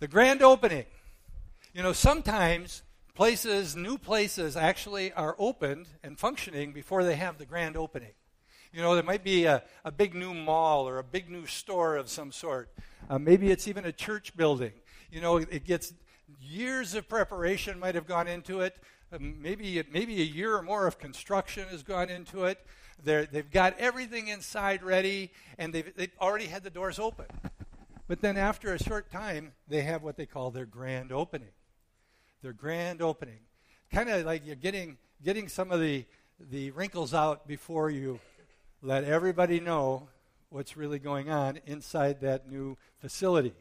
The grand opening. You know, sometimes places, new places, actually are opened and functioning before they have the grand opening. You know, there might be a, a big new mall or a big new store of some sort. Uh, maybe it's even a church building. You know, it gets years of preparation might have gone into it. Um, maybe maybe a year or more of construction has gone into it. They're, they've got everything inside ready, and they've, they've already had the doors open. But then after a short time, they have what they call their grand opening. Their grand opening. Kind of like you're getting, getting some of the, the wrinkles out before you let everybody know what's really going on inside that new facility.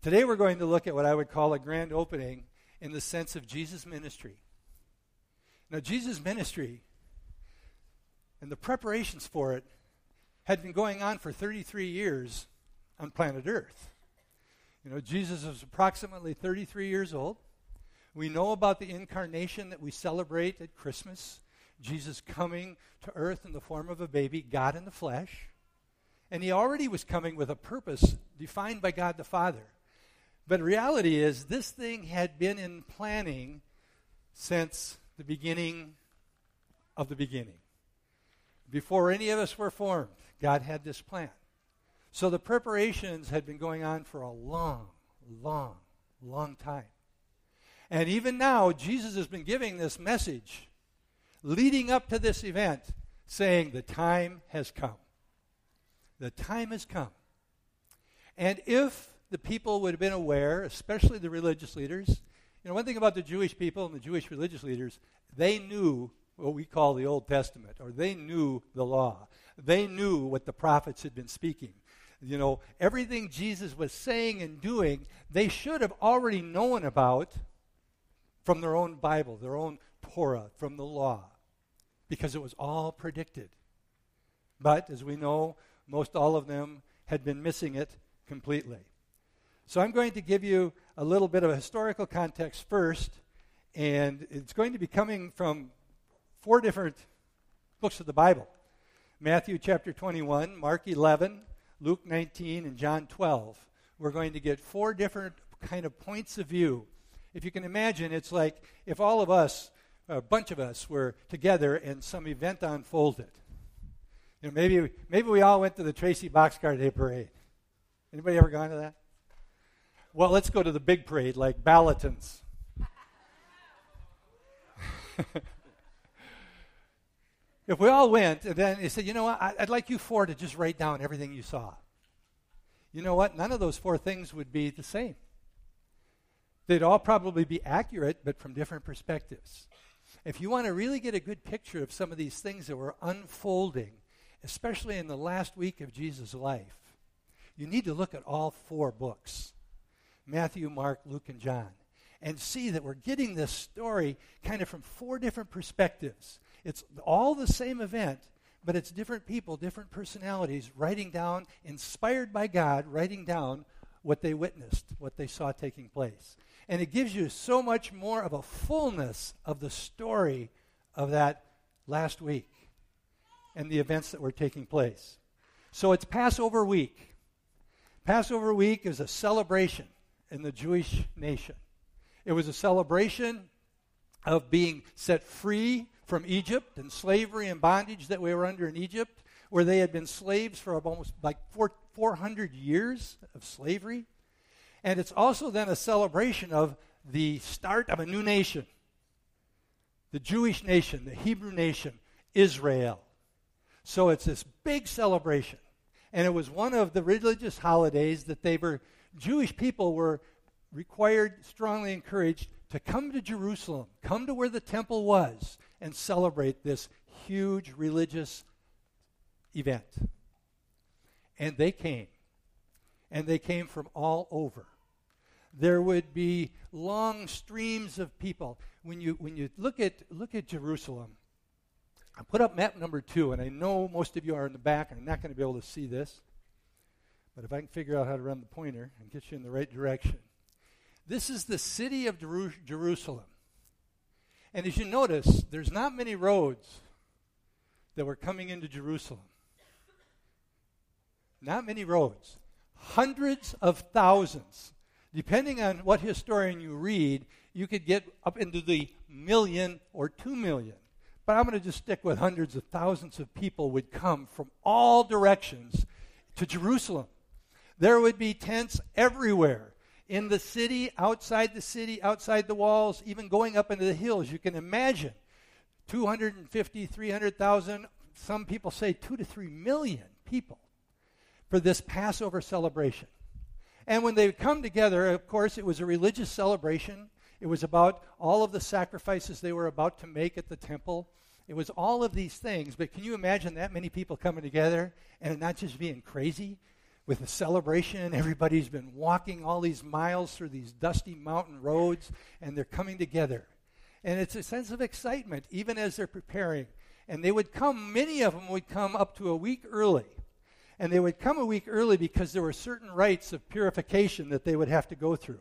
Today we're going to look at what I would call a grand opening in the sense of Jesus' ministry. Now, Jesus' ministry and the preparations for it had been going on for 33 years on planet Earth. You know, Jesus was approximately 33 years old. We know about the incarnation that we celebrate at Christmas Jesus coming to earth in the form of a baby, God in the flesh. And he already was coming with a purpose defined by God the Father. But reality is, this thing had been in planning since the beginning of the beginning. Before any of us were formed, God had this plan. So the preparations had been going on for a long, long, long time. And even now, Jesus has been giving this message leading up to this event, saying, The time has come. The time has come. And if the people would have been aware, especially the religious leaders, you know, one thing about the Jewish people and the Jewish religious leaders, they knew what we call the Old Testament, or they knew the law. They knew what the prophets had been speaking. You know, everything Jesus was saying and doing, they should have already known about from their own Bible, their own Torah, from the law because it was all predicted. But as we know, most all of them had been missing it completely. So I'm going to give you a little bit of a historical context first, and it's going to be coming from four different books of the Bible Matthew chapter 21, Mark 11, Luke 19, and John 12. We're going to get four different kind of points of view. If you can imagine, it's like if all of us a bunch of us were together and some event unfolded. You know, maybe, maybe we all went to the Tracy Boxcar Day Parade. Anybody ever gone to that? Well, let's go to the big parade like Ballotons. if we all went, and then he said, you know what, I'd like you four to just write down everything you saw. You know what? None of those four things would be the same. They'd all probably be accurate, but from different perspectives. If you want to really get a good picture of some of these things that were unfolding, especially in the last week of Jesus' life, you need to look at all four books Matthew, Mark, Luke, and John and see that we're getting this story kind of from four different perspectives. It's all the same event, but it's different people, different personalities writing down, inspired by God, writing down what they witnessed, what they saw taking place. And it gives you so much more of a fullness of the story of that last week and the events that were taking place. So it's Passover week. Passover week is a celebration in the Jewish nation. It was a celebration of being set free from Egypt and slavery and bondage that we were under in Egypt, where they had been slaves for almost like four, 400 years of slavery. And it's also then a celebration of the start of a new nation the Jewish nation, the Hebrew nation, Israel. So it's this big celebration. And it was one of the religious holidays that they were, Jewish people were required, strongly encouraged to come to Jerusalem, come to where the temple was, and celebrate this huge religious event. And they came. And they came from all over there would be long streams of people. When you, when you look, at, look at Jerusalem, I put up map number two, and I know most of you are in the back, and I'm not going to be able to see this. But if I can figure out how to run the pointer and get you in the right direction. This is the city of Jeru- Jerusalem. And as you notice, there's not many roads that were coming into Jerusalem. Not many roads. Hundreds of thousands Depending on what historian you read, you could get up into the million or two million. But I'm going to just stick with hundreds of thousands of people would come from all directions to Jerusalem. There would be tents everywhere in the city, outside the city, outside the walls, even going up into the hills. You can imagine 250, 300,000, some people say 2 to 3 million people for this Passover celebration. And when they come together, of course, it was a religious celebration. It was about all of the sacrifices they were about to make at the temple. It was all of these things. But can you imagine that many people coming together and not just being crazy with a celebration? Everybody's been walking all these miles through these dusty mountain roads and they're coming together. And it's a sense of excitement even as they're preparing. And they would come, many of them would come up to a week early and they would come a week early because there were certain rites of purification that they would have to go through.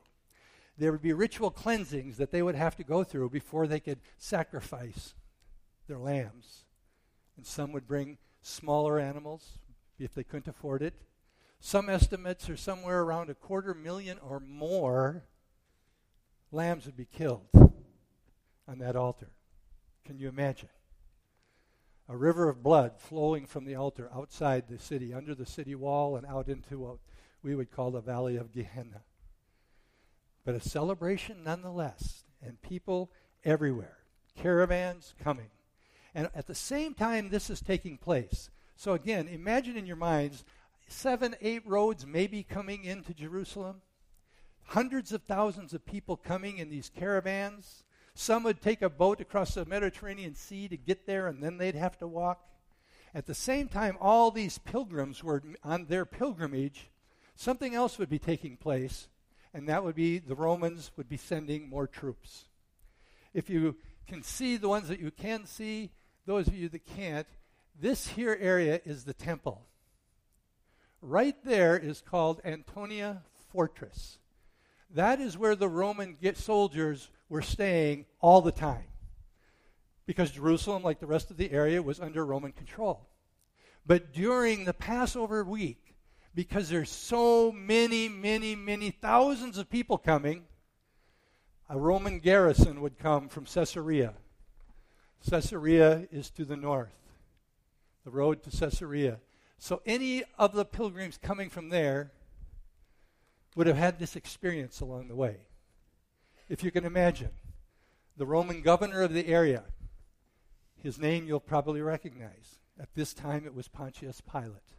There would be ritual cleansings that they would have to go through before they could sacrifice their lambs. And some would bring smaller animals if they couldn't afford it. Some estimates are somewhere around a quarter million or more lambs would be killed on that altar. Can you imagine? a river of blood flowing from the altar outside the city, under the city wall, and out into what we would call the valley of Gehenna. But a celebration nonetheless, and people everywhere, caravans coming. And at the same time, this is taking place. So again, imagine in your minds seven, eight roads maybe coming into Jerusalem, hundreds of thousands of people coming in these caravans some would take a boat across the Mediterranean Sea to get there, and then they'd have to walk. At the same time, all these pilgrims were on their pilgrimage. Something else would be taking place, and that would be the Romans would be sending more troops. If you can see the ones that you can see, those of you that can't, this here area is the temple. Right there is called Antonia Fortress. That is where the Roman soldiers were staying all the time because Jerusalem, like the rest of the area, was under Roman control. But during the Passover week, because there's so many, many, many thousands of people coming, a Roman garrison would come from Caesarea. Caesarea is to the north, the road to Caesarea. So any of the pilgrims coming from there would have had this experience along the way if you can imagine, the Roman governor of the area, his name you'll probably recognize. At this time, it was Pontius Pilate.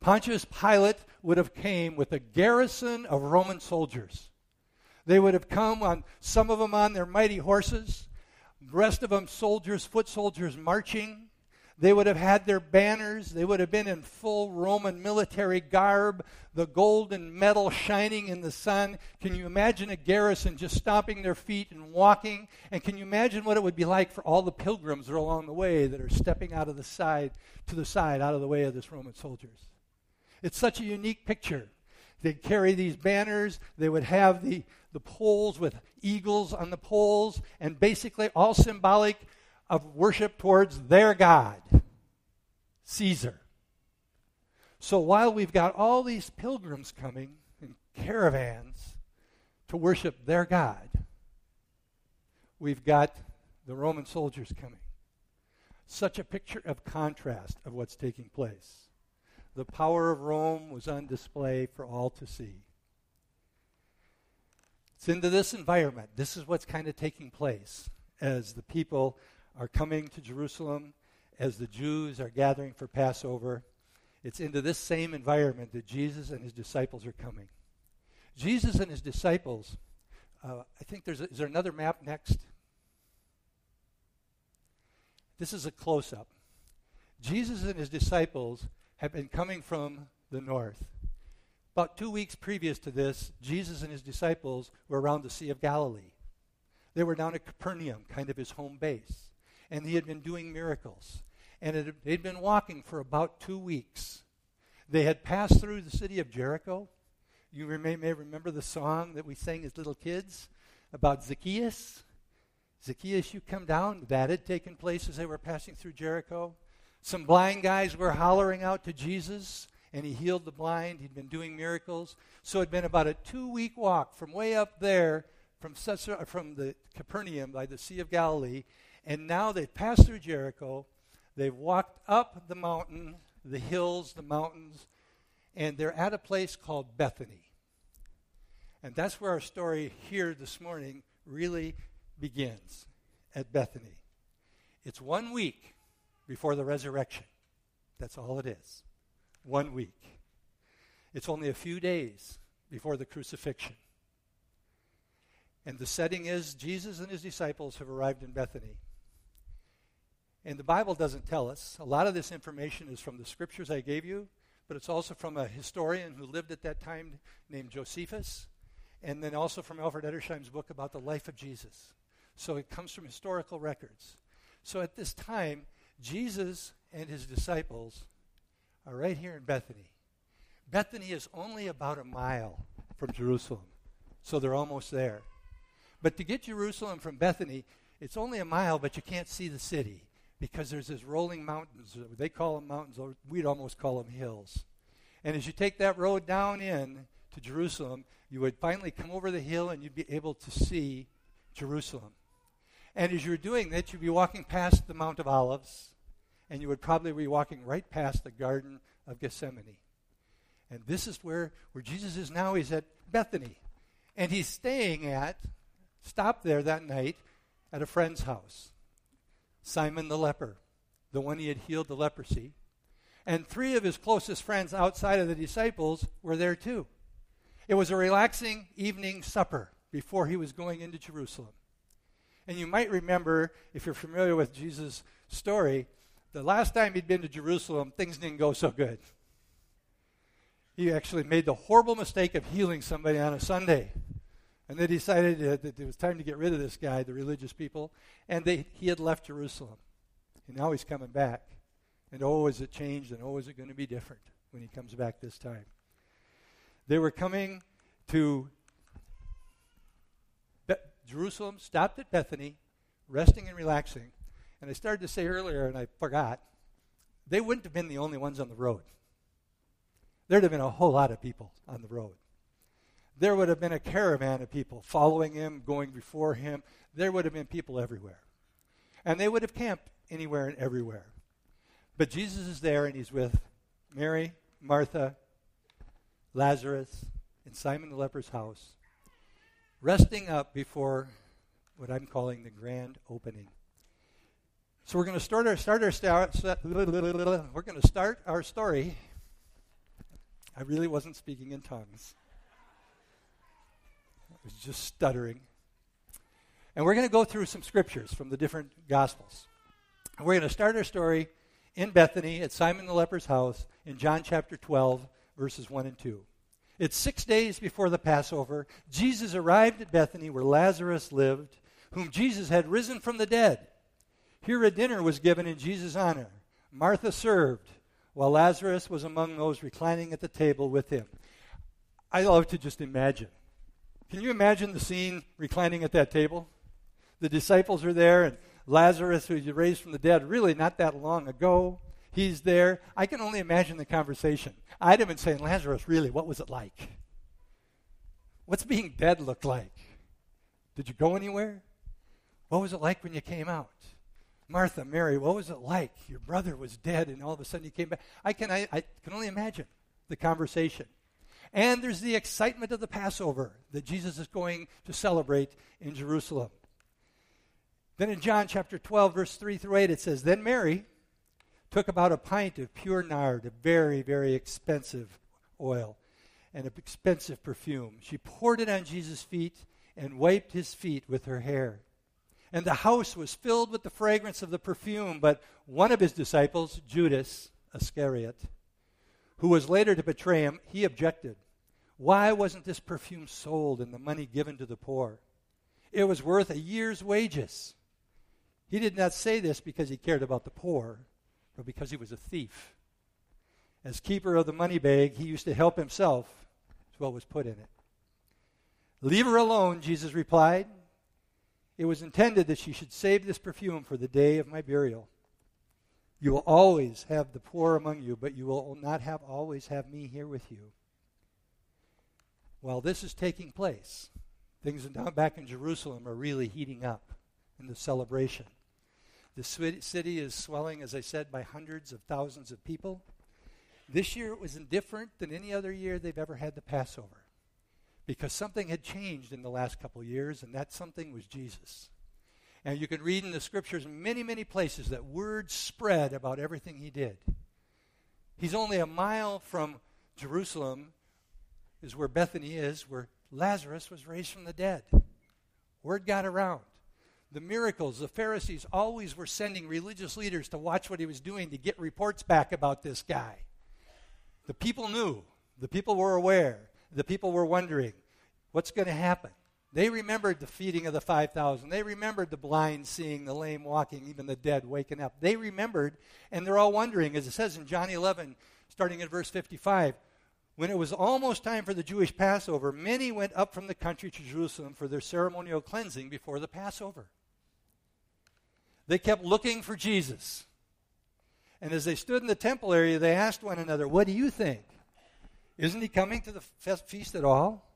Pontius Pilate would have came with a garrison of Roman soldiers. They would have come on, some of them on their mighty horses, the rest of them soldiers, foot soldiers marching. They would have had their banners. They would have been in full Roman military garb, the golden metal shining in the sun. Can you imagine a garrison just stomping their feet and walking? And can you imagine what it would be like for all the pilgrims that are along the way that are stepping out of the side to the side, out of the way of this Roman soldiers? It's such a unique picture. They'd carry these banners. They would have the, the poles with eagles on the poles, and basically all symbolic of worship towards their God, Caesar. So while we've got all these pilgrims coming in caravans to worship their God, we've got the Roman soldiers coming. Such a picture of contrast of what's taking place. The power of Rome was on display for all to see. It's into this environment. This is what's kind of taking place as the people are coming to Jerusalem, as the Jews are gathering for Passover, it's into this same environment that Jesus and his disciples are coming. Jesus and his disciples, uh, I think there's a, is there another map next? This is a close up. Jesus and his disciples have been coming from the north. About two weeks previous to this, Jesus and his disciples were around the Sea of Galilee. They were down at Capernaum, kind of his home base and he had been doing miracles. And it, they'd been walking for about two weeks. They had passed through the city of Jericho. You may, may remember the song that we sang as little kids about Zacchaeus. Zacchaeus, you come down. That had taken place as they were passing through Jericho. Some blind guys were hollering out to Jesus, and he healed the blind. He'd been doing miracles. So it'd been about a two week walk from way up there from, from the Capernaum by the Sea of Galilee. And now they've passed through Jericho. They've walked up the mountain, the hills, the mountains, and they're at a place called Bethany. And that's where our story here this morning really begins at Bethany. It's one week before the resurrection. That's all it is. One week. It's only a few days before the crucifixion. And the setting is Jesus and his disciples have arrived in Bethany. And the Bible doesn't tell us. A lot of this information is from the scriptures I gave you, but it's also from a historian who lived at that time named Josephus, and then also from Alfred Edersheim's book about the life of Jesus. So it comes from historical records. So at this time, Jesus and his disciples are right here in Bethany. Bethany is only about a mile from Jerusalem, so they're almost there. But to get Jerusalem from Bethany, it's only a mile, but you can't see the city because there's this rolling mountains. Uh, they call them mountains, or we'd almost call them hills. And as you take that road down in to Jerusalem, you would finally come over the hill and you'd be able to see Jerusalem. And as you're doing that, you'd be walking past the Mount of Olives, and you would probably be walking right past the Garden of Gethsemane. And this is where, where Jesus is now. He's at Bethany. And he's staying at, stopped there that night at a friend's house. Simon the leper, the one he had healed the leprosy. And three of his closest friends outside of the disciples were there too. It was a relaxing evening supper before he was going into Jerusalem. And you might remember, if you're familiar with Jesus' story, the last time he'd been to Jerusalem, things didn't go so good. He actually made the horrible mistake of healing somebody on a Sunday. And they decided that it was time to get rid of this guy, the religious people. And they, he had left Jerusalem. And now he's coming back. And oh, is it changed, and oh, is it going to be different when he comes back this time. They were coming to Jerusalem, stopped at Bethany, resting and relaxing. And I started to say earlier, and I forgot, they wouldn't have been the only ones on the road. There'd have been a whole lot of people on the road. There would have been a caravan of people following him, going before him. There would have been people everywhere. And they would have camped anywhere and everywhere. But Jesus is there, and he's with Mary, Martha, Lazarus, in Simon the leper's house resting up before what I'm calling the grand opening. So we're going to start our start our start, we're going to start our story. I really wasn't speaking in tongues. Was just stuttering. And we're going to go through some scriptures from the different gospels. And we're going to start our story in Bethany at Simon the leper's house in John chapter 12 verses 1 and 2. It's six days before the Passover. Jesus arrived at Bethany where Lazarus lived, whom Jesus had risen from the dead. Here a dinner was given in Jesus' honor. Martha served, while Lazarus was among those reclining at the table with him. I love to just imagine. Can you imagine the scene reclining at that table? The disciples are there, and Lazarus, who was raised from the dead really not that long ago, He's there. I can only imagine the conversation. I'd have been saying, Lazarus, really, what was it like? What's being dead look like? Did you go anywhere? What was it like when you came out? Martha, Mary, what was it like? Your brother was dead and all of a sudden you came back. I can, I, I can only imagine the conversation. And there's the excitement of the Passover that Jesus is going to celebrate in Jerusalem. Then in John chapter 12, verse 3 through 8, it says, Then Mary, took about a pint of pure nard, a very, very expensive oil, and an expensive perfume. She poured it on Jesus' feet and wiped his feet with her hair. And the house was filled with the fragrance of the perfume, but one of his disciples, Judas Iscariot, who was later to betray him, he objected. Why wasn't this perfume sold and the money given to the poor? It was worth a year's wages. He did not say this because he cared about the poor, but because he was a thief. As keeper of the money bag, he used to help himself to what was put in it. Leave her alone, Jesus replied. It was intended that she should save this perfume for the day of my burial. You will always have the poor among you, but you will not have always have me here with you. While this is taking place, things down back in Jerusalem are really heating up in the celebration. The city is swelling, as I said, by hundreds of thousands of people. This year it was different than any other year they've ever had the Passover because something had changed in the last couple years, and that something was Jesus. And you can read in the scriptures many, many places that word spread about everything he did. He's only a mile from Jerusalem, is where Bethany is, where Lazarus was raised from the dead. Word got around. The miracles, the Pharisees always were sending religious leaders to watch what he was doing to get reports back about this guy. The people knew, the people were aware, the people were wondering what's going to happen. They remembered the feeding of the 5,000. They remembered the blind seeing, the lame walking, even the dead waking up. They remembered, and they're all wondering, as it says in John 11, starting at verse 55, when it was almost time for the Jewish Passover, many went up from the country to Jerusalem for their ceremonial cleansing before the Passover. They kept looking for Jesus. And as they stood in the temple area, they asked one another, What do you think? Isn't he coming to the feast at all?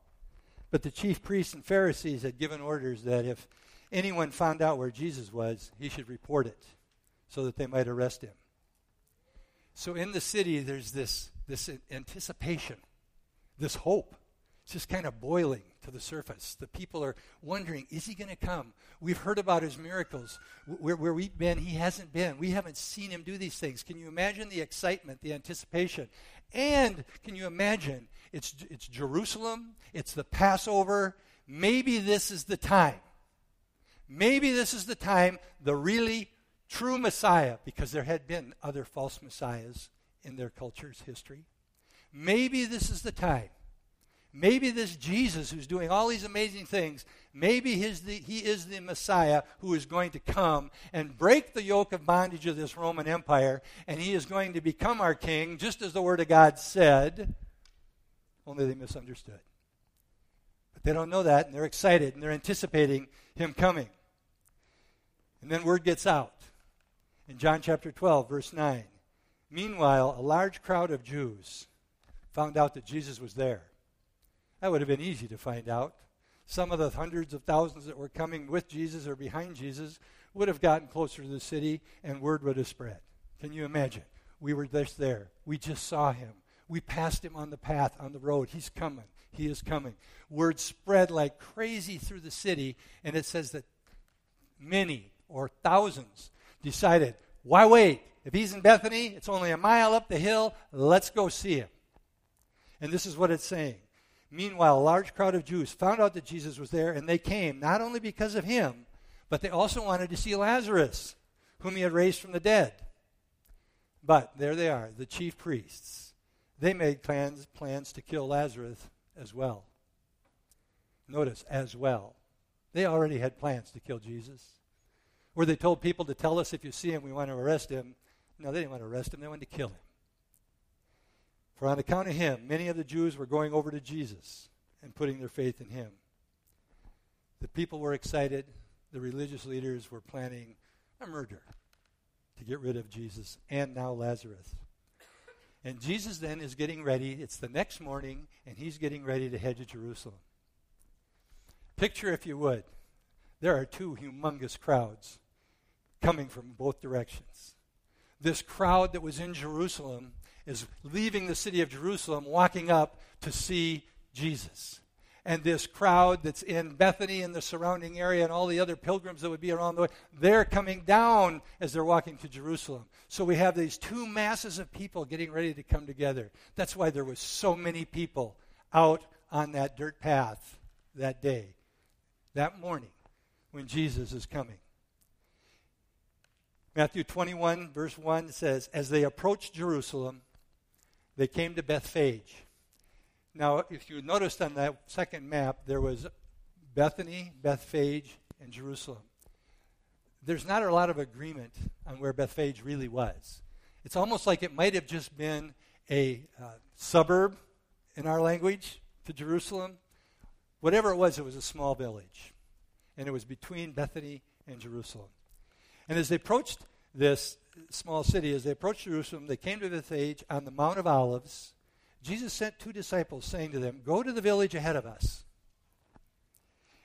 But the chief priests and Pharisees had given orders that if anyone found out where Jesus was, he should report it so that they might arrest him. So in the city, there's this, this anticipation, this hope. It's just kind of boiling to the surface. The people are wondering, is he going to come? We've heard about his miracles. Where, where we've been, he hasn't been. We haven't seen him do these things. Can you imagine the excitement, the anticipation? And can you imagine? It's, it's Jerusalem, it's the Passover. Maybe this is the time. Maybe this is the time the really true Messiah, because there had been other false messiahs in their culture's history. Maybe this is the time Maybe this Jesus who's doing all these amazing things, maybe the, he is the Messiah who is going to come and break the yoke of bondage of this Roman Empire, and he is going to become our king, just as the Word of God said, only they misunderstood. But they don't know that, and they're excited, and they're anticipating him coming. And then word gets out in John chapter 12, verse 9. Meanwhile, a large crowd of Jews found out that Jesus was there. That would have been easy to find out. Some of the hundreds of thousands that were coming with Jesus or behind Jesus would have gotten closer to the city and word would have spread. Can you imagine? We were just there. We just saw him. We passed him on the path, on the road. He's coming. He is coming. Word spread like crazy through the city, and it says that many or thousands decided, why wait? If he's in Bethany, it's only a mile up the hill. Let's go see him. And this is what it's saying. Meanwhile, a large crowd of Jews found out that Jesus was there, and they came not only because of him, but they also wanted to see Lazarus, whom he had raised from the dead. But there they are, the chief priests. They made plans, plans to kill Lazarus as well. Notice, as well. They already had plans to kill Jesus. Where they told people to tell us if you see him, we want to arrest him. No, they didn't want to arrest him, they wanted to kill him. For on account of him, many of the Jews were going over to Jesus and putting their faith in him. The people were excited. The religious leaders were planning a murder to get rid of Jesus and now Lazarus. And Jesus then is getting ready. It's the next morning, and he's getting ready to head to Jerusalem. Picture, if you would, there are two humongous crowds coming from both directions. This crowd that was in Jerusalem is leaving the city of Jerusalem, walking up to see Jesus. And this crowd that's in Bethany and the surrounding area and all the other pilgrims that would be around the way, they're coming down as they're walking to Jerusalem. So we have these two masses of people getting ready to come together. That's why there was so many people out on that dirt path that day, that morning, when Jesus is coming. Matthew 21, verse 1 says, As they approached Jerusalem, they came to Bethphage. Now, if you noticed on that second map, there was Bethany, Bethphage, and Jerusalem. There's not a lot of agreement on where Bethphage really was. It's almost like it might have just been a uh, suburb in our language to Jerusalem. Whatever it was, it was a small village. And it was between Bethany and Jerusalem. And as they approached this, small city, as they approached Jerusalem, they came to Bethphage on the Mount of Olives. Jesus sent two disciples, saying to them, Go to the village ahead of us.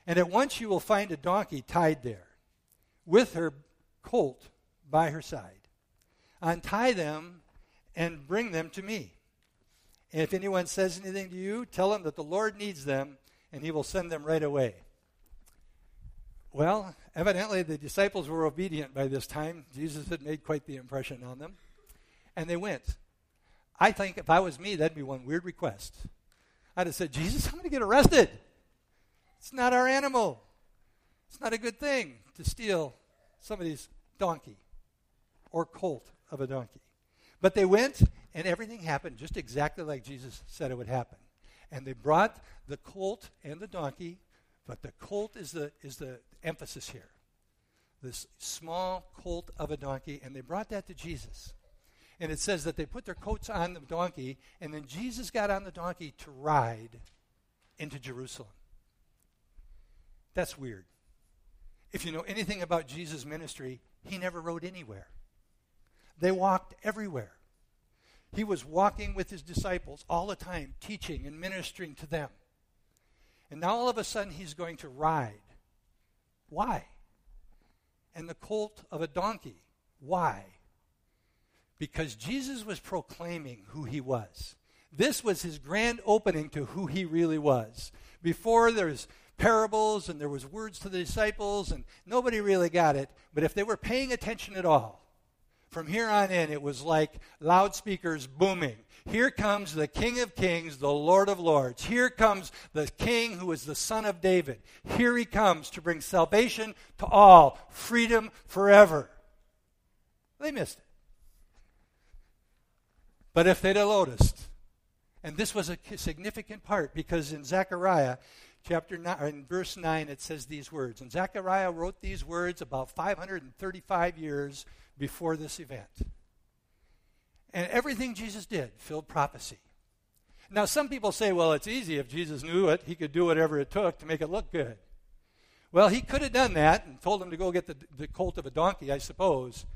And at once you will find a donkey tied there, with her colt by her side. Untie them and bring them to me. And if anyone says anything to you, tell him that the Lord needs them, and he will send them right away. Well, evidently the disciples were obedient by this time. Jesus had made quite the impression on them. And they went. I think if I was me, that'd be one weird request. I'd have said, Jesus, I'm going to get arrested. It's not our animal. It's not a good thing to steal somebody's donkey or colt of a donkey. But they went, and everything happened just exactly like Jesus said it would happen. And they brought the colt and the donkey, but the colt is the, is the emphasis here. This small colt of a donkey, and they brought that to Jesus. And it says that they put their coats on the donkey, and then Jesus got on the donkey to ride into Jerusalem. That's weird. If you know anything about Jesus' ministry, he never rode anywhere. They walked everywhere. He was walking with his disciples all the time, teaching and ministering to them. And now all of a sudden he's going to ride. Why? And the colt of a donkey. Why? Because Jesus was proclaiming who he was. This was his grand opening to who he really was. Before there's parables and there was words to the disciples and nobody really got it, but if they were paying attention at all, from here on in, it was like loudspeakers booming. Here comes the King of Kings, the Lord of Lords. Here comes the King who is the Son of David. Here he comes to bring salvation to all, freedom forever. They missed it. But if they'd have noticed, and this was a significant part because in Zechariah chapter 9, in verse 9, it says these words. And Zechariah wrote these words about 535 years before this event. And everything Jesus did filled prophecy. Now, some people say, well, it's easy. If Jesus knew it, he could do whatever it took to make it look good. Well, he could have done that and told them to go get the, the colt of a donkey, I suppose.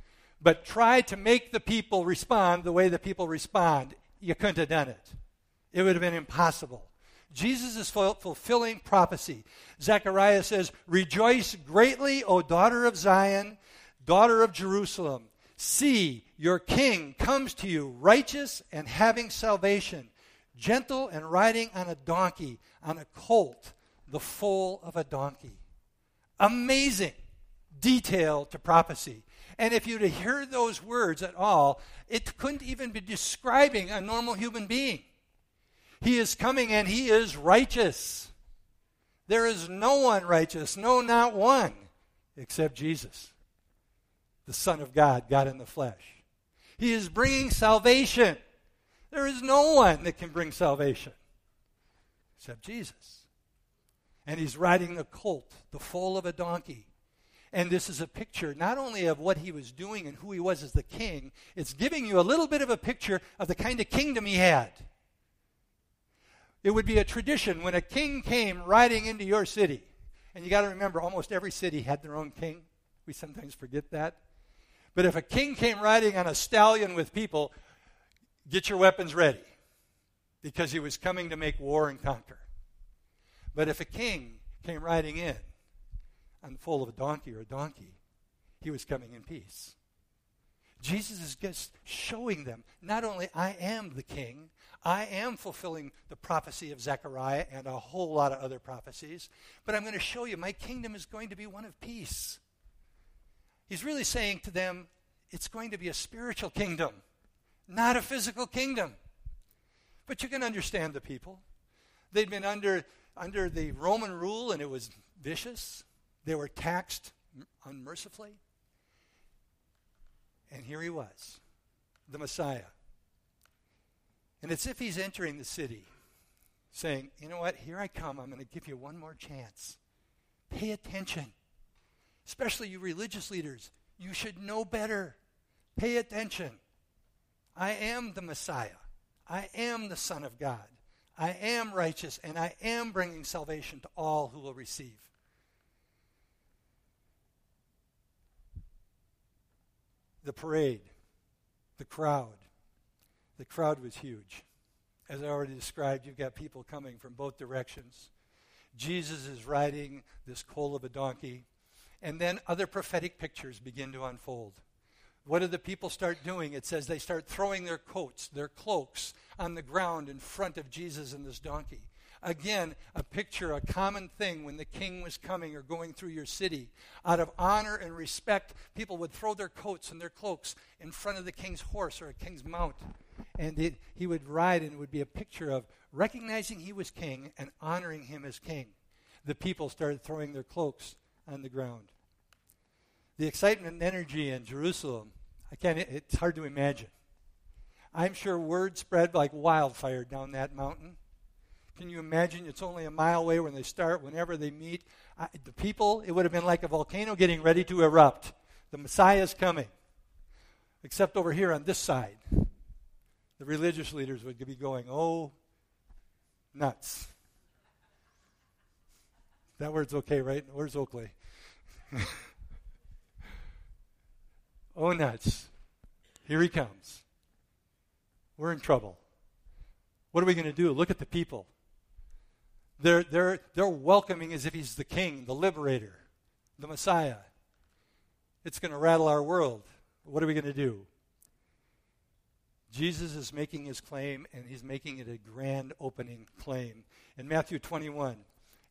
But try to make the people respond the way the people respond. You couldn't have done it. It would have been impossible. Jesus is fulfilling prophecy. Zechariah says, Rejoice greatly, O daughter of Zion daughter of Jerusalem, see, your king comes to you, righteous and having salvation, gentle and riding on a donkey, on a colt, the foal of a donkey. Amazing detail to prophecy. And if you to hear those words at all, it couldn't even be describing a normal human being. He is coming and he is righteous. There is no one righteous, no, not one, except Jesus the Son of God, God in the flesh. He is bringing salvation. There is no one that can bring salvation except Jesus. And he's riding a colt, the foal of a donkey. And this is a picture not only of what he was doing and who he was as the king, it's giving you a little bit of a picture of the kind of kingdom he had. It would be a tradition when a king came riding into your city. And you got to remember, almost every city had their own king. We sometimes forget that. But if a king came riding on a stallion with people, get your weapons ready because he was coming to make war and conquer. But if a king came riding in on full of a donkey or a donkey, he was coming in peace. Jesus is just showing them not only I am the king, I am fulfilling the prophecy of Zechariah and a whole lot of other prophecies, but I'm going to show you my kingdom is going to be one of peace. He's really saying to them, it's going to be a spiritual kingdom, not a physical kingdom. But you can understand the people. They'd been under, under the Roman rule and it was vicious. They were taxed unmercifully. And here he was, the Messiah. And it's if he's entering the city, saying, You know what? Here I come. I'm going to give you one more chance. Pay attention especially you religious leaders, you should know better. Pay attention. I am the Messiah. I am the Son of God. I am righteous, and I am bringing salvation to all who will receive. the parade, the crowd. The crowd was huge. As I already described, you've got people coming from both directions. Jesus is riding this colt of a donkey, and then other prophetic pictures begin to unfold. What do the people start doing? It says they start throwing their coats, their cloaks, on the ground in front of Jesus and this donkey. Again, a picture, a common thing when the king was coming or going through your city. Out of honor and respect, people would throw their coats and their cloaks in front of the king's horse or a king's mount. And it, he would ride, and it would be a picture of recognizing he was king and honoring him as king. The people started throwing their cloaks on the ground. The excitement and energy in Jerusalem, I can't, it's hard to imagine. I'm sure word spread like wildfire down that mountain. Can you imagine? It's only a mile away when they start, whenever they meet. I, the people, it would have been like a volcano getting ready to erupt. The Messiah is coming. Except over here on this side, the religious leaders would be going, oh, nuts. That word's okay, right? Where's Oakley? oh, nuts. Here he comes. We're in trouble. What are we going to do? Look at the people. They're, they're, they're welcoming as if he's the king, the liberator, the Messiah. It's going to rattle our world. What are we going to do? Jesus is making his claim, and he's making it a grand opening claim. In Matthew 21,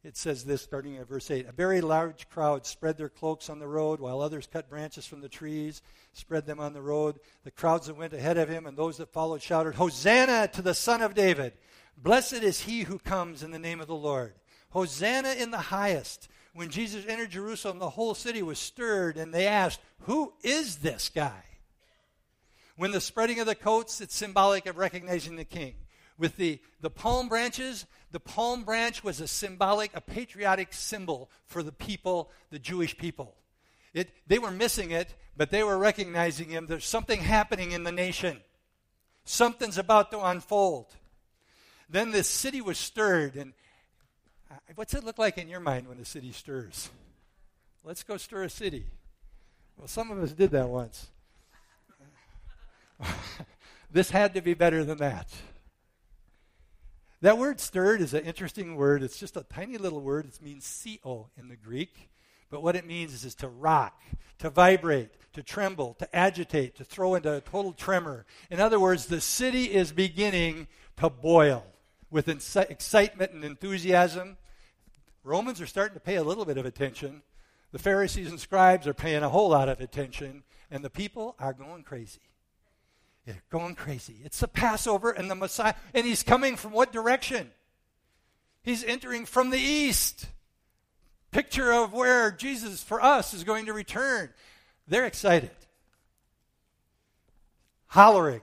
it says this, starting at verse 8 A very large crowd spread their cloaks on the road, while others cut branches from the trees, spread them on the road. The crowds that went ahead of him and those that followed shouted, Hosanna to the Son of David! Blessed is he who comes in the name of the Lord. Hosanna in the highest. When Jesus entered Jerusalem, the whole city was stirred, and they asked, Who is this guy? When the spreading of the coats, it's symbolic of recognizing the king. With the, the palm branches, the palm branch was a symbolic, a patriotic symbol for the people, the Jewish people. It, they were missing it, but they were recognizing him. There's something happening in the nation. Something's about to unfold. Then the city was stirred. And uh, what's it look like in your mind when a city stirs? Let's go stir a city. Well, some of us did that once. this had to be better than that. That word stirred is an interesting word. It's just a tiny little word. It means co in the Greek. But what it means is, is to rock, to vibrate, to tremble, to agitate, to throw into a total tremor. In other words, the city is beginning to boil with excitement and enthusiasm. Romans are starting to pay a little bit of attention. The Pharisees and scribes are paying a whole lot of attention. And the people are going crazy. They're going crazy. It's the Passover and the Messiah. And he's coming from what direction? He's entering from the east. Picture of where Jesus, for us, is going to return. They're excited. Hollering.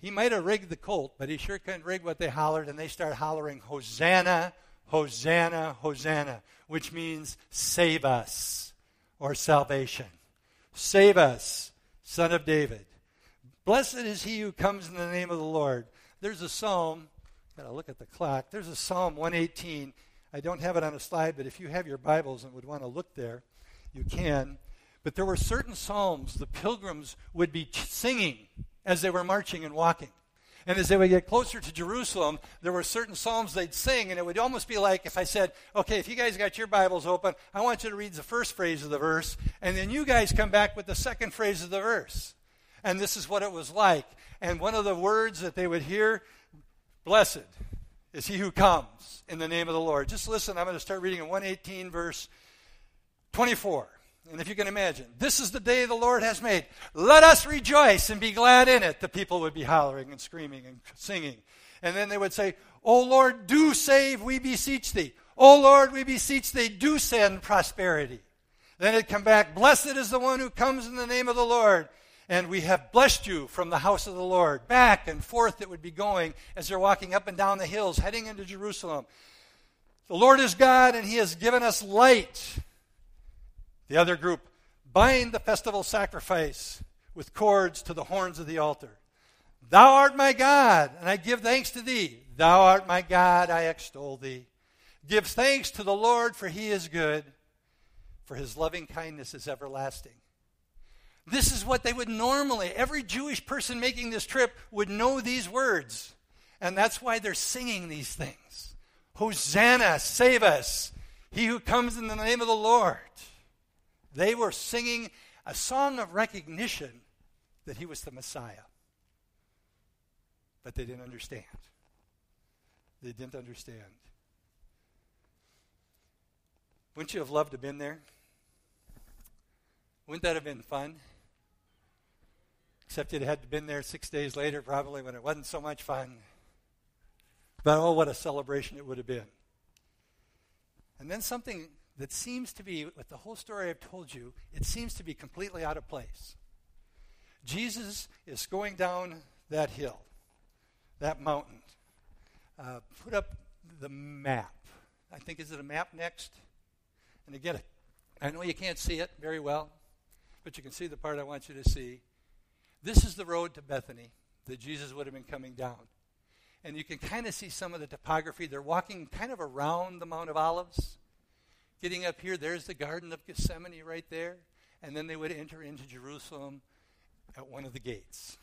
He might have rigged the colt, but he sure couldn't rig what they hollered, and they start hollering, Hosanna, Hosanna, Hosanna, which means save us or salvation. Save us, son of David. Blessed is he who comes in the name of the Lord. There's a psalm, got to look at the clock. There's a Psalm 118. I don't have it on a slide, but if you have your Bibles and would want to look there, you can. But there were certain psalms the pilgrims would be singing as they were marching and walking. And as they would get closer to Jerusalem, there were certain psalms they'd sing, and it would almost be like if I said, Okay, if you guys got your Bibles open, I want you to read the first phrase of the verse, and then you guys come back with the second phrase of the verse. And this is what it was like. And one of the words that they would hear, blessed is he who comes in the name of the Lord. Just listen, I'm going to start reading in 118, verse 24. And if you can imagine, this is the day the Lord has made. Let us rejoice and be glad in it. The people would be hollering and screaming and singing. And then they would say, O Lord, do save, we beseech thee. O Lord, we beseech thee, do send prosperity. Then it'd come back, Blessed is the one who comes in the name of the Lord. And we have blessed you from the house of the Lord. Back and forth it would be going as they're walking up and down the hills, heading into Jerusalem. The Lord is God, and He has given us light the other group bind the festival sacrifice with cords to the horns of the altar. Thou art my God, and I give thanks to thee. Thou art my God, I extol thee. Give thanks to the Lord, for he is good, for his loving kindness is everlasting. This is what they would normally, every Jewish person making this trip would know these words. And that's why they're singing these things. Hosanna, save us, he who comes in the name of the Lord. They were singing a song of recognition that he was the Messiah. But they didn't understand. They didn't understand. Wouldn't you have loved to have been there? Wouldn't that have been fun? Except you'd had been there six days later, probably, when it wasn't so much fun. But oh, what a celebration it would have been. And then something that seems to be, with the whole story I've told you, it seems to be completely out of place. Jesus is going down that hill, that mountain. Uh, put up the map. I think, is it a map next? And again, I know you can't see it very well, but you can see the part I want you to see. This is the road to Bethany that Jesus would have been coming down. And you can kind of see some of the topography. They're walking kind of around the Mount of Olives. Getting up here, there's the Garden of Gethsemane right there. And then they would enter into Jerusalem at one of the gates.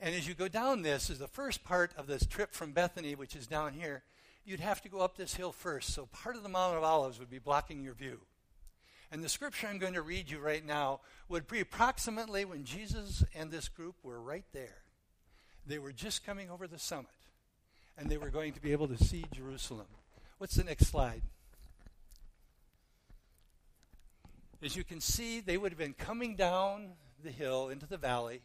And as you go down this, is the first part of this trip from Bethany, which is down here, you'd have to go up this hill first. So part of the Mount of Olives would be blocking your view. And the scripture I'm going to read you right now would be approximately when Jesus and this group were right there. They were just coming over the summit, and they were going to be able to see Jerusalem. What's the next slide? As you can see, they would have been coming down the hill into the valley,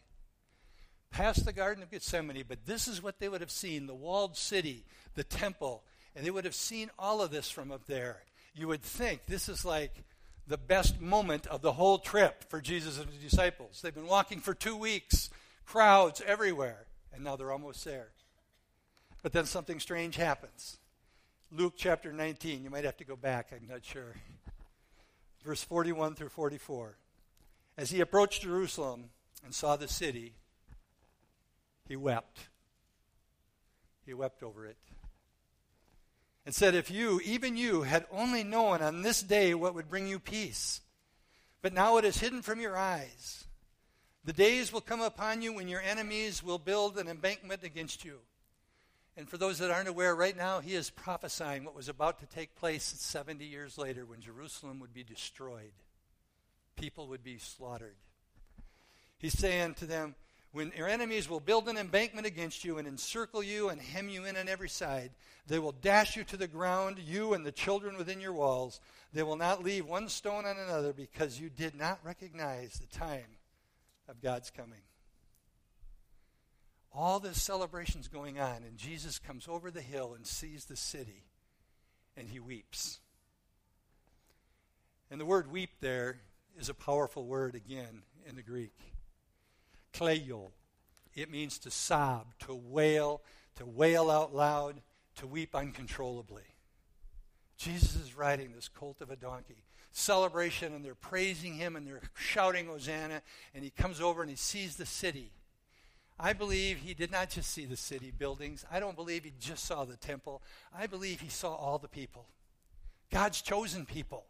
past the Garden of Gethsemane, but this is what they would have seen the walled city, the temple, and they would have seen all of this from up there. You would think this is like the best moment of the whole trip for Jesus and his disciples. They've been walking for two weeks, crowds everywhere, and now they're almost there. But then something strange happens. Luke chapter 19, you might have to go back, I'm not sure. Verse 41 through 44. As he approached Jerusalem and saw the city, he wept. He wept over it and said, If you, even you, had only known on this day what would bring you peace, but now it is hidden from your eyes. The days will come upon you when your enemies will build an embankment against you. And for those that aren't aware, right now he is prophesying what was about to take place 70 years later when Jerusalem would be destroyed, people would be slaughtered. He's saying to them, when your enemies will build an embankment against you and encircle you and hem you in on every side, they will dash you to the ground, you and the children within your walls. They will not leave one stone on another because you did not recognize the time of God's coming. All this celebration's going on, and Jesus comes over the hill and sees the city, and he weeps. And the word weep there is a powerful word again in the Greek klaio. It means to sob, to wail, to wail out loud, to weep uncontrollably. Jesus is riding this colt of a donkey. Celebration, and they're praising him and they're shouting Hosanna, and he comes over and he sees the city. I believe he did not just see the city buildings. I don't believe he just saw the temple. I believe he saw all the people. God's chosen people.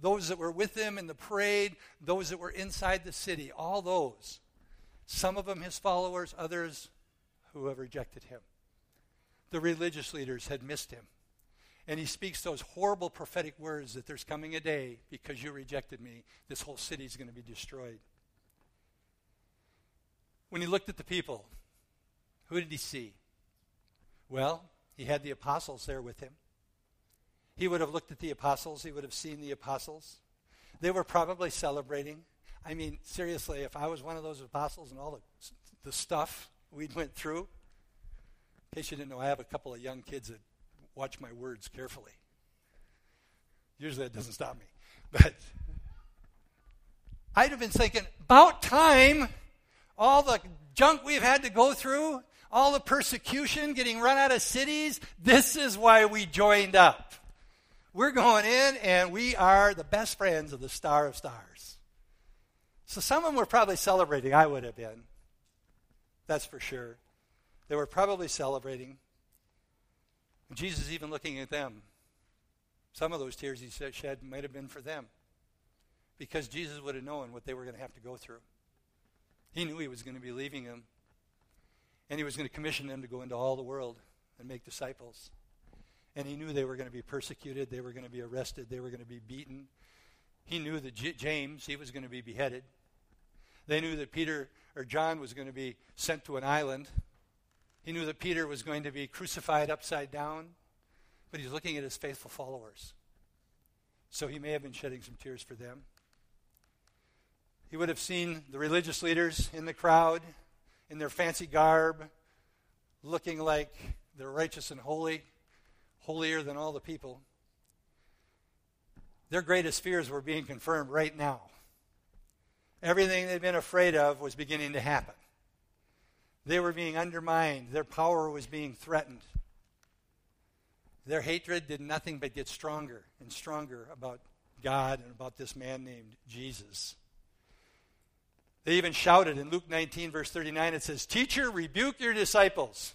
Those that were with him in the parade, those that were inside the city, all those. Some of them his followers, others who have rejected him. The religious leaders had missed him. And he speaks those horrible prophetic words that there's coming a day because you rejected me, this whole city is going to be destroyed. When he looked at the people, who did he see? Well, he had the apostles there with him. He would have looked at the apostles, he would have seen the apostles. They were probably celebrating. I mean, seriously, if I was one of those apostles and all the, the stuff we went through, in case you didn't know, I have a couple of young kids that watch my words carefully. Usually that doesn't stop me. But I'd have been thinking, about time, all the junk we've had to go through, all the persecution, getting run out of cities, this is why we joined up. We're going in and we are the best friends of the Star of Stars. So some of them were probably celebrating. I would have been. That's for sure. They were probably celebrating. Jesus even looking at them. Some of those tears he shed might have been for them. because Jesus would have known what they were going to have to go through. He knew he was going to be leaving them, and he was going to commission them to go into all the world and make disciples. And he knew they were going to be persecuted, they were going to be arrested, they were going to be beaten. He knew that J- James, he was going to be beheaded. They knew that Peter or John was going to be sent to an island. He knew that Peter was going to be crucified upside down, but he's looking at his faithful followers. So he may have been shedding some tears for them. He would have seen the religious leaders in the crowd in their fancy garb, looking like they're righteous and holy, holier than all the people. Their greatest fears were being confirmed right now. Everything they'd been afraid of was beginning to happen. They were being undermined, their power was being threatened. Their hatred did nothing but get stronger and stronger about God and about this man named Jesus. They even shouted in Luke 19, verse 39, it says, Teacher, rebuke your disciples.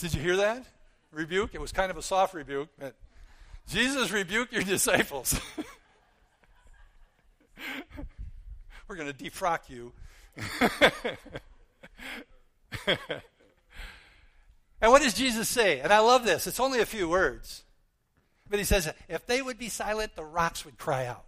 Did you hear that? Rebuke? It was kind of a soft rebuke, but Jesus rebuked your disciples. We're going to defrock you. and what does Jesus say? And I love this. It's only a few words. But he says, if they would be silent, the rocks would cry out.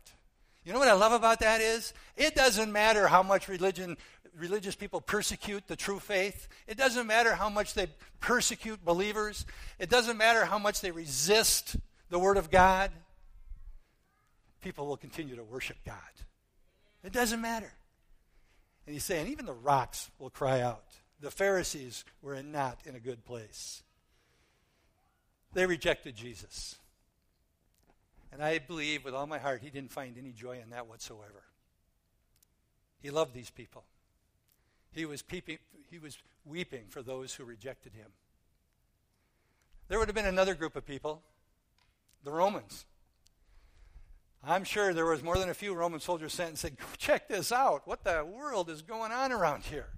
You know what I love about that is? It doesn't matter how much religion religious people persecute the true faith. It doesn't matter how much they persecute believers. It doesn't matter how much they resist the Word of God. People will continue to worship God. It doesn't matter. And he's saying, even the rocks will cry out. The Pharisees were not in a good place. They rejected Jesus. And I believe with all my heart he didn't find any joy in that whatsoever. He loved these people. He was, peeping, he was weeping for those who rejected him. There would have been another group of people, the Romans. I'm sure there was more than a few Roman soldiers sent and said, Check this out. What the world is going on around here?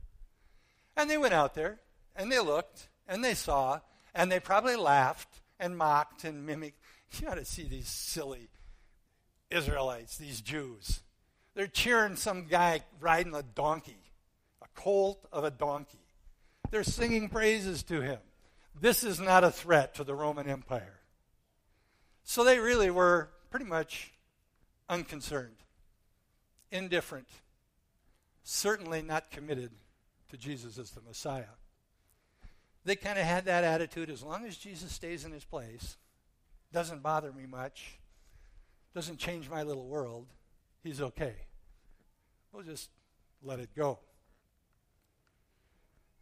And they went out there and they looked and they saw and they probably laughed and mocked and mimicked. You ought to see these silly Israelites, these Jews. They're cheering some guy riding a donkey colt of a donkey. They're singing praises to him. This is not a threat to the Roman Empire. So they really were pretty much unconcerned, indifferent, certainly not committed to Jesus as the Messiah. They kind of had that attitude as long as Jesus stays in his place, doesn't bother me much, doesn't change my little world, he's okay. We'll just let it go.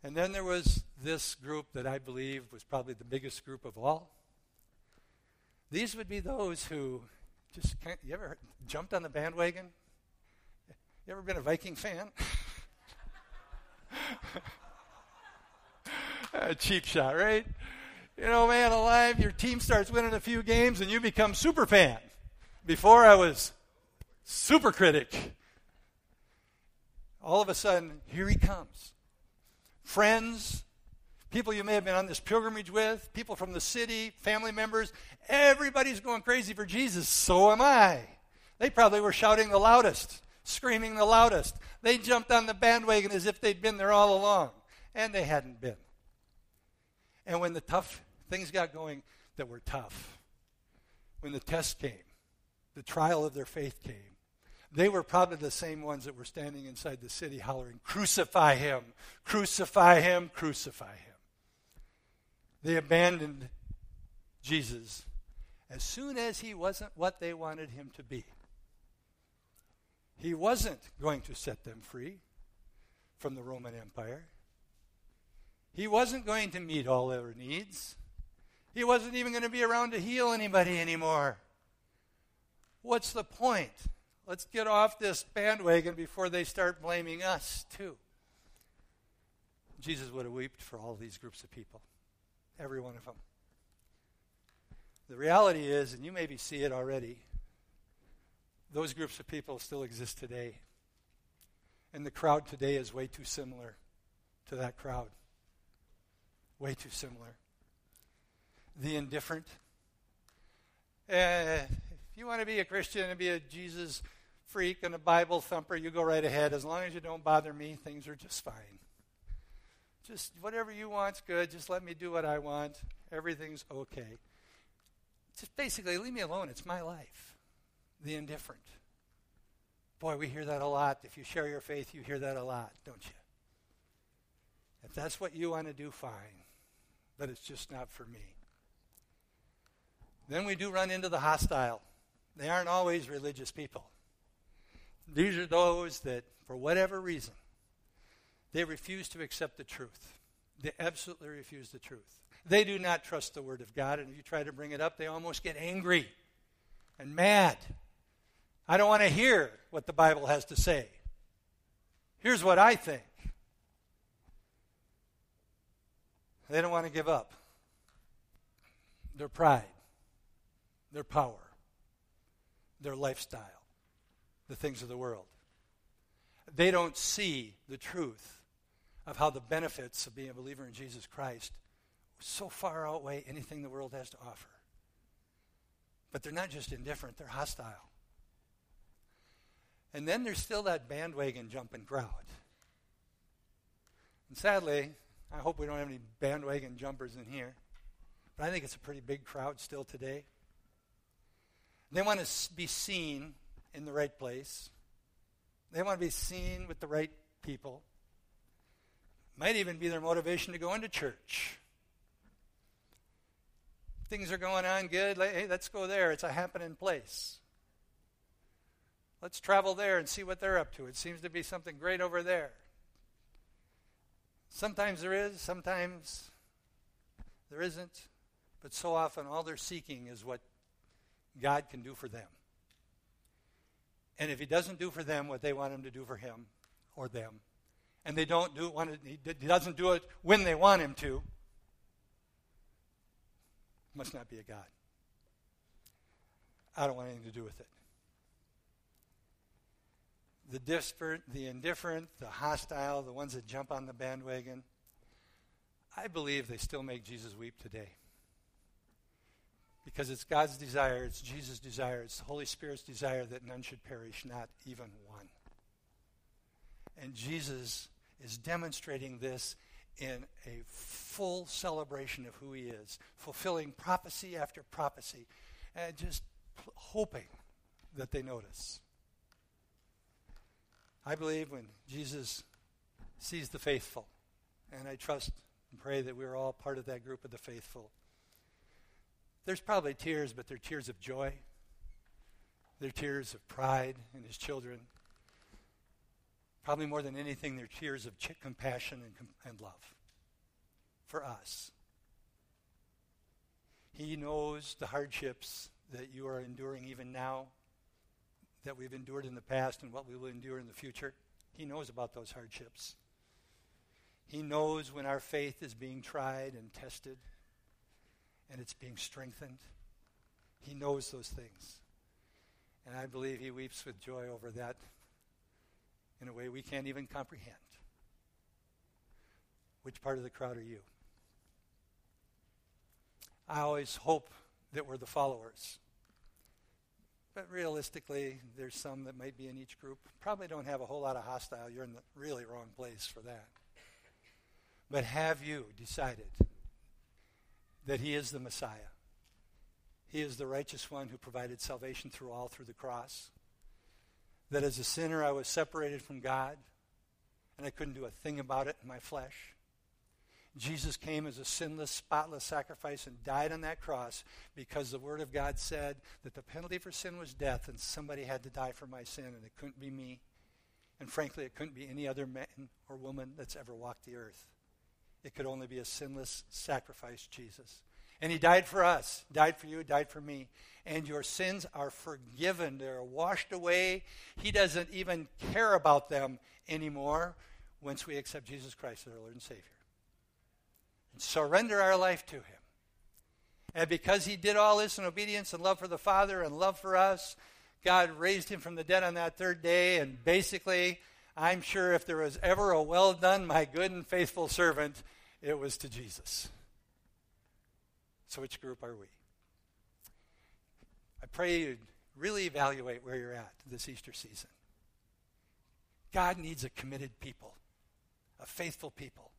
And then there was this group that I believe was probably the biggest group of all. These would be those who just can't, you ever jumped on the bandwagon? You ever been a Viking fan? a cheap shot, right? You know, man, alive, your team starts winning a few games and you become super fan. Before I was super critic. All of a sudden, here he comes friends, people you may have been on this pilgrimage with, people from the city, family members. Everybody's going crazy for Jesus. So am I. They probably were shouting the loudest, screaming the loudest. They jumped on the bandwagon as if they'd been there all along, and they hadn't been. And when the tough things got going that were tough, when the test came, the trial of their faith came, they were probably the same ones that were standing inside the city hollering, Crucify him, crucify him, crucify him. They abandoned Jesus as soon as he wasn't what they wanted him to be. He wasn't going to set them free from the Roman Empire. He wasn't going to meet all their needs. He wasn't even going to be around to heal anybody anymore. What's the point? Let's get off this bandwagon before they start blaming us, too. Jesus would have wept for all these groups of people, every one of them. The reality is, and you maybe see it already, those groups of people still exist today. And the crowd today is way too similar to that crowd. Way too similar. The indifferent, Uh, if you want to be a Christian and be a Jesus freak and a Bible thumper, you go right ahead. As long as you don't bother me, things are just fine. Just whatever you want's good. Just let me do what I want. Everything's okay. Just basically leave me alone. It's my life. The indifferent. Boy, we hear that a lot. If you share your faith, you hear that a lot, don't you? If that's what you want to do, fine. But it's just not for me. Then we do run into the hostile. They aren't always religious people. These are those that, for whatever reason, they refuse to accept the truth. They absolutely refuse the truth. They do not trust the Word of God, and if you try to bring it up, they almost get angry and mad. I don't want to hear what the Bible has to say. Here's what I think. They don't want to give up their pride, their power, their lifestyle, the things of the world. They don't see the truth of how the benefits of being a believer in Jesus Christ so far outweigh anything the world has to offer. But they're not just indifferent, they're hostile. And then there's still that bandwagon jumping crowd. And sadly, I hope we don't have any bandwagon jumpers in here, but I think it's a pretty big crowd still today. They want to be seen in the right place. They want to be seen with the right people. Might even be their motivation to go into church. Things are going on good. Hey, let's go there. It's a happening place. Let's travel there and see what they're up to. It seems to be something great over there. Sometimes there is, sometimes there isn't, but so often all they're seeking is what God can do for them. And if He doesn't do for them what they want Him to do for Him or them, and they don't do want he doesn't do it when they want Him to, must not be a God. I don't want anything to do with it the disparate, the indifferent, the hostile, the ones that jump on the bandwagon, I believe they still make Jesus weep today. Because it's God's desire, it's Jesus' desire, it's the Holy Spirit's desire that none should perish, not even one. And Jesus is demonstrating this in a full celebration of who he is, fulfilling prophecy after prophecy, and just hoping that they notice. I believe when Jesus sees the faithful, and I trust and pray that we're all part of that group of the faithful, there's probably tears, but they're tears of joy. They're tears of pride in his children. Probably more than anything, they're tears of compassion and, and love for us. He knows the hardships that you are enduring even now that we've endured in the past and what we will endure in the future. He knows about those hardships. He knows when our faith is being tried and tested and it's being strengthened. He knows those things. And I believe he weeps with joy over that in a way we can't even comprehend. Which part of the crowd are you? I always hope that we're the followers. But realistically, there's some that might be in each group. Probably don't have a whole lot of hostile. You're in the really wrong place for that. But have you decided that He is the Messiah? He is the righteous one who provided salvation through all through the cross. That as a sinner I was separated from God and I couldn't do a thing about it in my flesh. Jesus came as a sinless, spotless sacrifice and died on that cross because the Word of God said that the penalty for sin was death and somebody had to die for my sin, and it couldn't be me. And frankly, it couldn't be any other man or woman that's ever walked the earth. It could only be a sinless sacrifice, Jesus. And He died for us, died for you, died for me. And your sins are forgiven, they're washed away. He doesn't even care about them anymore once we accept Jesus Christ as our Lord and Savior and surrender our life to Him. And because He did all this in obedience and love for the Father and love for us, God raised Him from the dead on that third day. And basically, I'm sure if there was ever a well done, my good and faithful servant, it was to Jesus. So, which group are we? I pray you'd really evaluate where you're at this Easter season. God needs a committed people, a faithful people.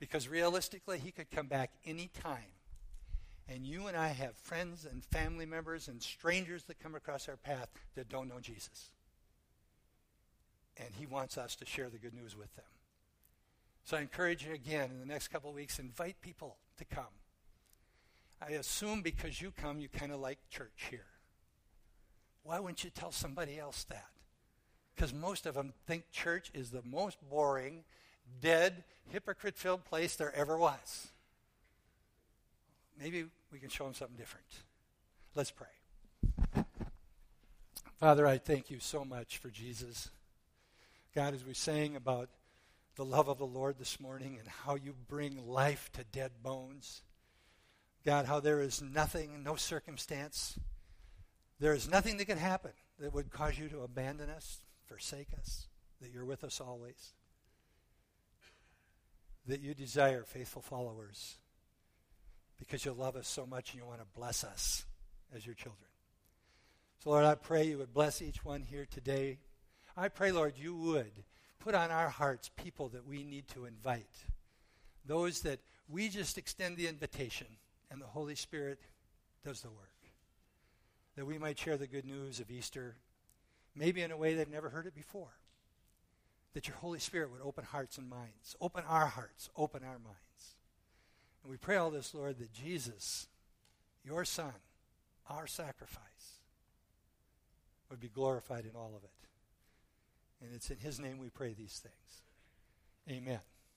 Because realistically, He could come back any time. And you and I have friends and family members and strangers that come across our path that don't know Jesus. And He wants us to share the good news with them. So I encourage you again in the next couple of weeks, invite people to come. I assume because you come, you kind of like church here. Why wouldn't you tell somebody else that? Because most of them think church is the most boring, dead, hypocrite filled place there ever was. Maybe we can show them something different. Let's pray. Father, I thank you so much for Jesus. God, as we sang about the love of the Lord this morning and how you bring life to dead bones. God, how there is nothing, no circumstance, there is nothing that can happen that would cause you to abandon us, forsake us, that you're with us always, that you desire faithful followers because you love us so much and you want to bless us as your children. So, Lord, I pray you would bless each one here today. I pray, Lord, you would put on our hearts people that we need to invite, those that we just extend the invitation and the Holy Spirit does the work. That we might share the good news of Easter, maybe in a way they've never heard it before. That your Holy Spirit would open hearts and minds, open our hearts, open our minds. And we pray all this, Lord, that Jesus, your Son, our sacrifice, would be glorified in all of it. And it's in His name we pray these things. Amen.